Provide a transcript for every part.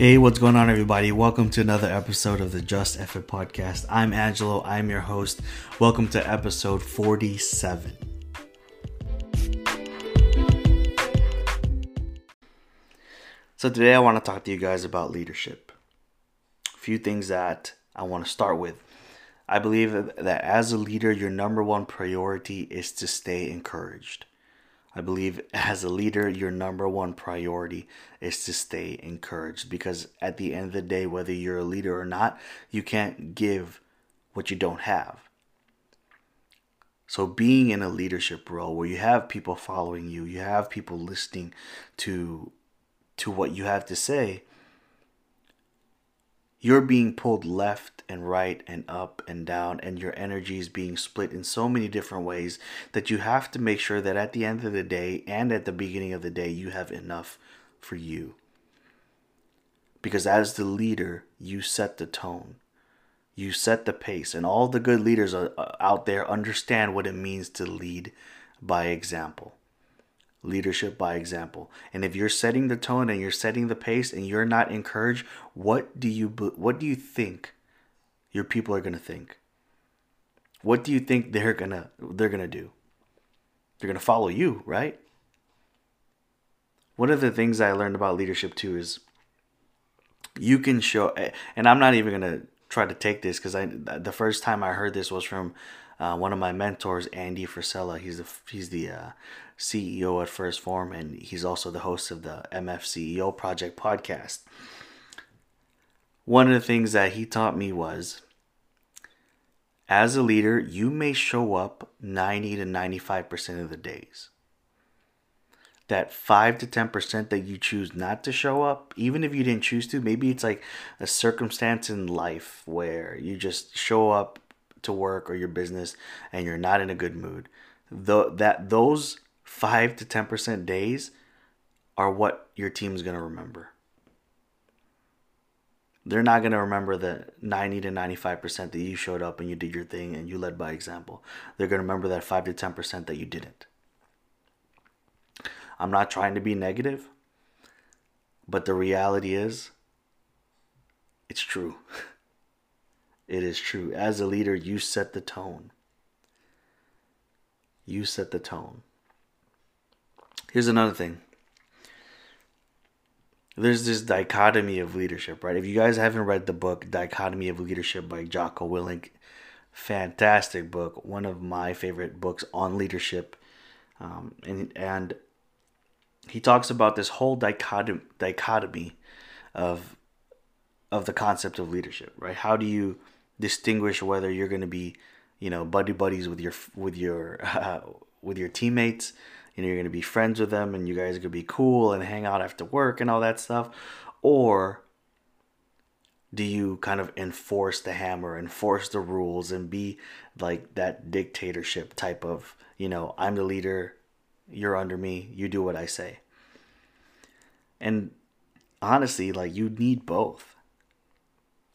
Hey, what's going on, everybody? Welcome to another episode of the Just Effort podcast. I'm Angelo, I'm your host. Welcome to episode 47. So, today I want to talk to you guys about leadership. A few things that I want to start with. I believe that as a leader, your number one priority is to stay encouraged. I believe as a leader, your number one priority is to stay encouraged because at the end of the day, whether you're a leader or not, you can't give what you don't have. So, being in a leadership role where you have people following you, you have people listening to, to what you have to say, you're being pulled left and right and up and down, and your energy is being split in so many different ways that you have to make sure that at the end of the day and at the beginning of the day, you have enough for you. Because as the leader, you set the tone, you set the pace, and all the good leaders uh, uh, out there understand what it means to lead by example leadership by example. And if you're setting the tone and you're setting the pace and you're not encouraged, what do you what do you think your people are going to think? What do you think they're going to they're going to do? They're going to follow you, right? One of the things I learned about leadership too is you can show and I'm not even going to try to take this cuz I the first time I heard this was from uh, one of my mentors, Andy Frisella. He's the he's the uh, CEO at 1st Form, and he's also the host of the MF CEO Project podcast. One of the things that he taught me was, as a leader, you may show up 90 to 95 percent of the days. That 5 to 10 percent that you choose not to show up, even if you didn't choose to, maybe it's like a circumstance in life where you just show up to work or your business and you're not in a good mood, the, that those five to ten percent days are what your team's gonna remember. They're not gonna remember the ninety to ninety-five percent that you showed up and you did your thing and you led by example. They're gonna remember that five to ten percent that you didn't. I'm not trying to be negative, but the reality is, it's true. It is true. As a leader, you set the tone. You set the tone. Here's another thing. There's this dichotomy of leadership, right? If you guys haven't read the book Dichotomy of Leadership by Jocko Willink, fantastic book, one of my favorite books on leadership. Um, and and he talks about this whole dichotomy of of the concept of leadership, right? How do you distinguish whether you're going to be, you know, buddy buddies with your with your uh, with your teammates. You know, you're going to be friends with them, and you guys are going to be cool and hang out after work and all that stuff, or do you kind of enforce the hammer, enforce the rules, and be like that dictatorship type of, you know, I'm the leader, you're under me, you do what I say. And honestly, like you need both.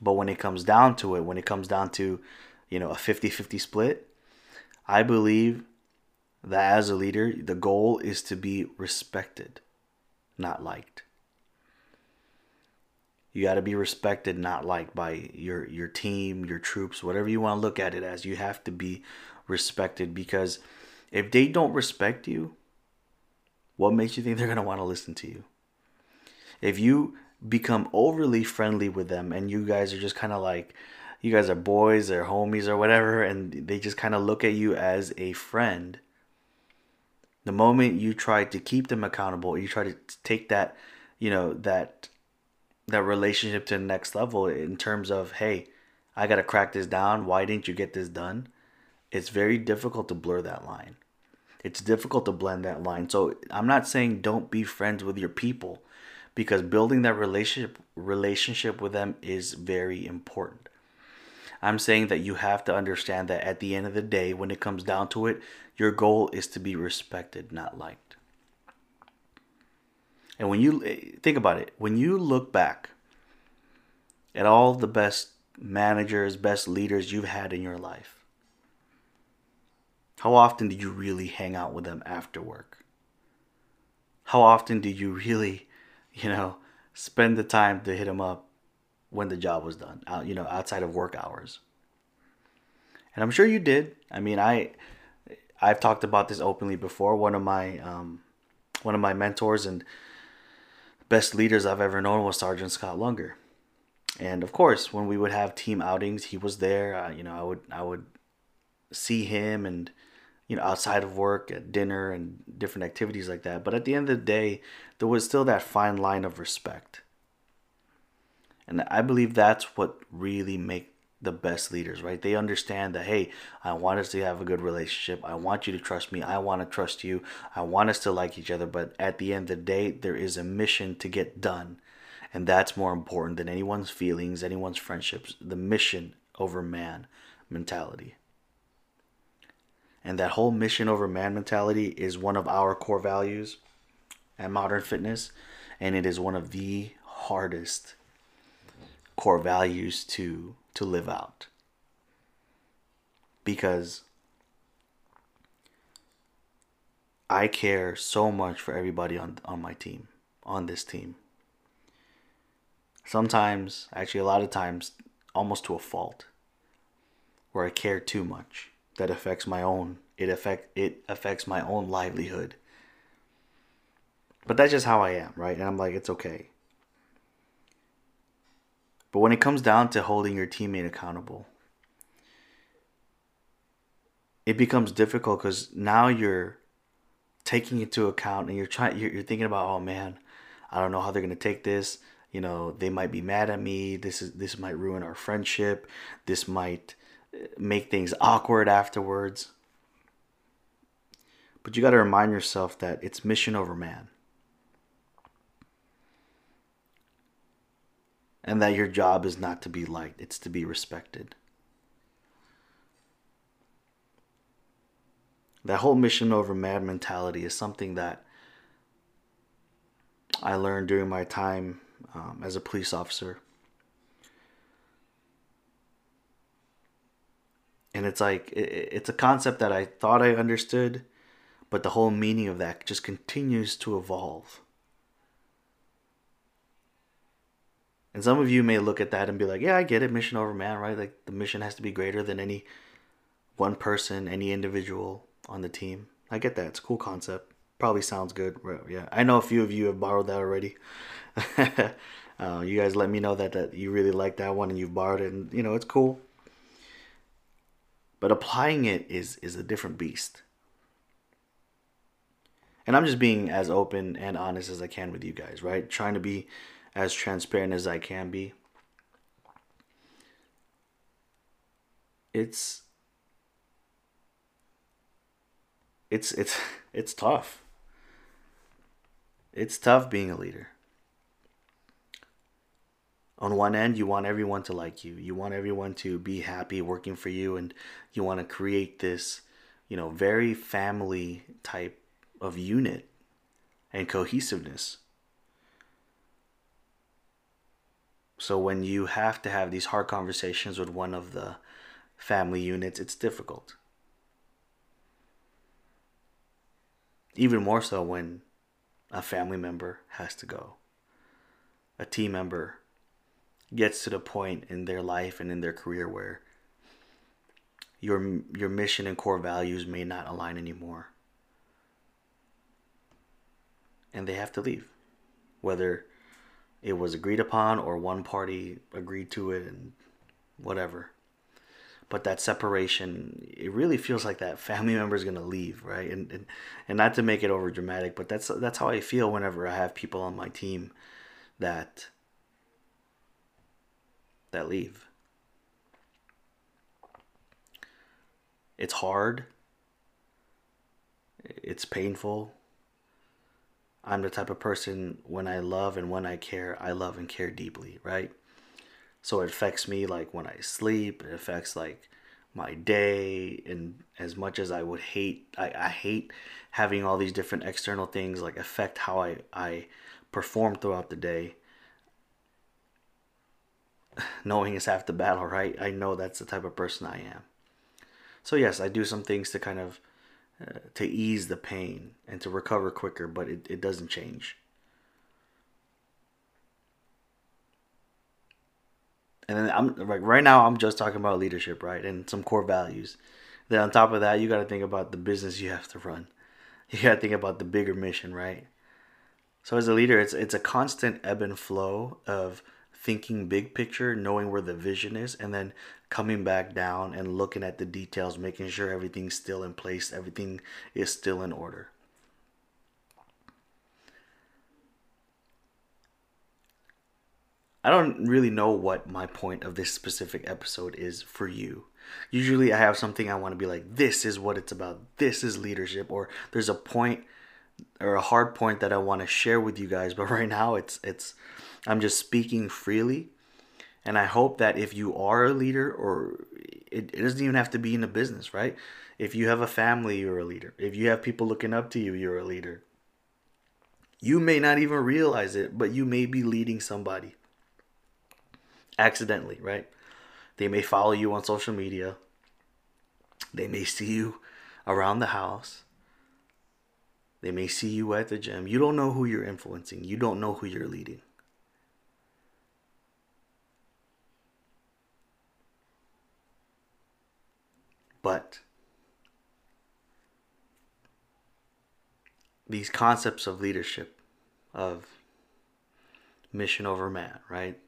But when it comes down to it, when it comes down to, you know, a 50 50 split, I believe that as a leader, the goal is to be respected, not liked. You got to be respected, not liked by your your team, your troops, whatever you want to look at it as. You have to be respected because if they don't respect you, what makes you think they're going to want to listen to you? If you become overly friendly with them and you guys are just kind of like you guys are boys or homies or whatever and they just kind of look at you as a friend the moment you try to keep them accountable you try to take that you know that that relationship to the next level in terms of hey i got to crack this down. Why didn't you get this done? It's very difficult to blur that line it's difficult to blend that line so i'm not saying don't be friends with your people because building that relationship relationship with them is very important. I'm saying that you have to understand that at the end of the day, when it comes down to it, your goal is to be respected, not liked. And when you eh, think about it, when you look back at all the best managers, best leaders you've had in your life, how often did you really hang out with them after work? How often did you really you know, spend the time to hit them up when the job was done, out you know, outside of work hours. And I'm sure you did. I mean, I I've talked about this openly before. One of my um, one of my mentors and best leaders I've ever known was Sergeant Scott Lunger. And of course, when we would have team outings, he was there. Uh, you know, I would I would see him and you know outside of work at dinner and different activities like that. But at the end of the day, there was still that fine line of respect. And I believe that's what really make the best leaders, right? They understand that, hey, I want us to have a good relationship. I want you to trust me. I want to trust you. I want us to like each other. But at the end of the day, there is a mission to get done. And that's more important than anyone's feelings, anyone's friendships, the mission over man mentality. And that whole mission over man mentality is one of our core values at Modern Fitness. And it is one of the hardest core values to to live out. Because I care so much for everybody on on my team, on this team. Sometimes, actually a lot of times almost to a fault where I care too much that affects my own it affect it affects my own livelihood. But that's just how I am, right? And I'm like it's okay. But when it comes down to holding your teammate accountable, it becomes difficult because now you're taking into account and you're trying you're, you're thinking about oh man i don't know how they're going to take this you know they might be mad at me this is this might ruin our friendship this might make things awkward afterwards but you got to remind yourself that it's mission over man and that your job is not to be liked, it's to be respected. That whole mission over man mentality is something that I learned during my time um, as a police officer. And it's like, it, it's a concept that I thought I understood, but the whole meaning of that just continues to evolve. And some of you may look at that and be like, yeah, I get it, mission over man, right? Like the mission has to be greater than any one person, any individual on the team. I get that. It's a cool concept. Probably sounds good. Yeah, I know a few of you have borrowed that already. uh, you guys let me know that, that you really like that one and you've borrowed it, and you know it's cool. But applying it is is a different beast. And I'm just being as open and honest as I can with you guys, right? Trying to be as transparent as I can be. It's it's it's it's tough. It's tough being a leader. On one end, you want everyone to like you. You want everyone to be happy working for you and you want to create this, you know, very family type of unit and cohesiveness. So when you have to have these hard conversations with one of the family units, it's difficult. Even more so when a family member has to go. A team member gets to the point in their life and in their career where your your mission and core values may not align anymore. And they have to leave. Whether it was agreed upon or one party agreed to it and whatever but that separation it really feels like that family member is going to leave right and, and and not to make it over dramatic but that's that's how i feel whenever i have people on my team that that leave it's hard it's painful I'm the type of person when I love and when I care, I love and care deeply, right? So it affects me like when I sleep, it affects like my day and as much as I would hate I, I hate having all these different external things like affect how I, I perform throughout the day. Knowing is half the battle, right? I know that's the type of person I am. So yes, I do some things to kind of uh, to ease the pain and to recover quicker, but it, it doesn't change. and then I'm like right now I'm just talking about leadership, right, and some core values. Then on top of that, you got to think about the business you have to run. You got to think about the bigger mission, right? So as a leader, it's it's a constant ebb and flow of thinking big picture, knowing where the vision is, and then coming back down and looking at the details, making sure everything's still in place, everything is still in order. I don't really know what my point of this specific episode is for you. Usually I have something I want to be like, this is what it's about. This is leadership. Or there's a point or a hard point that I want to share with you guys. But right now it's it's I'm just speaking freely. And I hope that if you are a leader or it, it doesn't even have to be in a business, right? If you have a family, you're a leader. If you have people looking up to you, you're a leader. You may not even realize it, but you may be leading somebody accidentally, right? They may follow you on social media. They may see you around the house. They may see you at the gym. You don't know who you're influencing. You don't know who you're leading. But these concepts of leadership, of mission over man, right?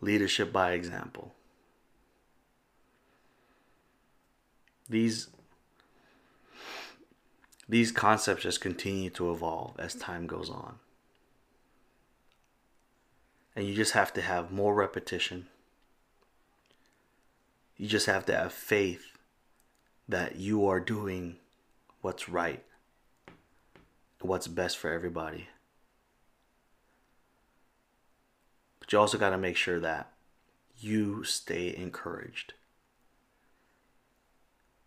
leadership by example. These these concepts just continue to evolve as time goes on. And you just have to have more repetition. You just have to have faith that you are doing what's right, what's best for everybody. But you also got to make sure that you stay encouraged.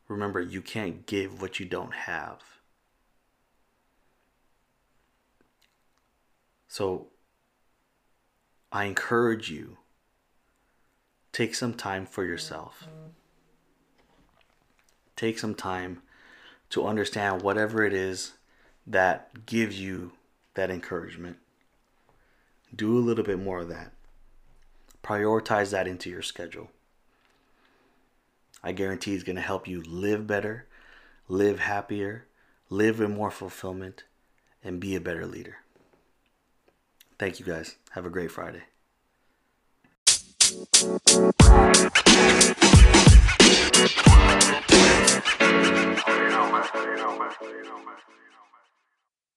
Remember, you can't give what you don't have. So I encourage you take some time for yourself. Take some time to understand whatever it is that gives you that encouragement do a little bit more of that. Prioritize that into your schedule. I guarantee it's going to help you live better, live happier, live in more fulfillment, and be a better leader. Thank you guys. Have a great Friday.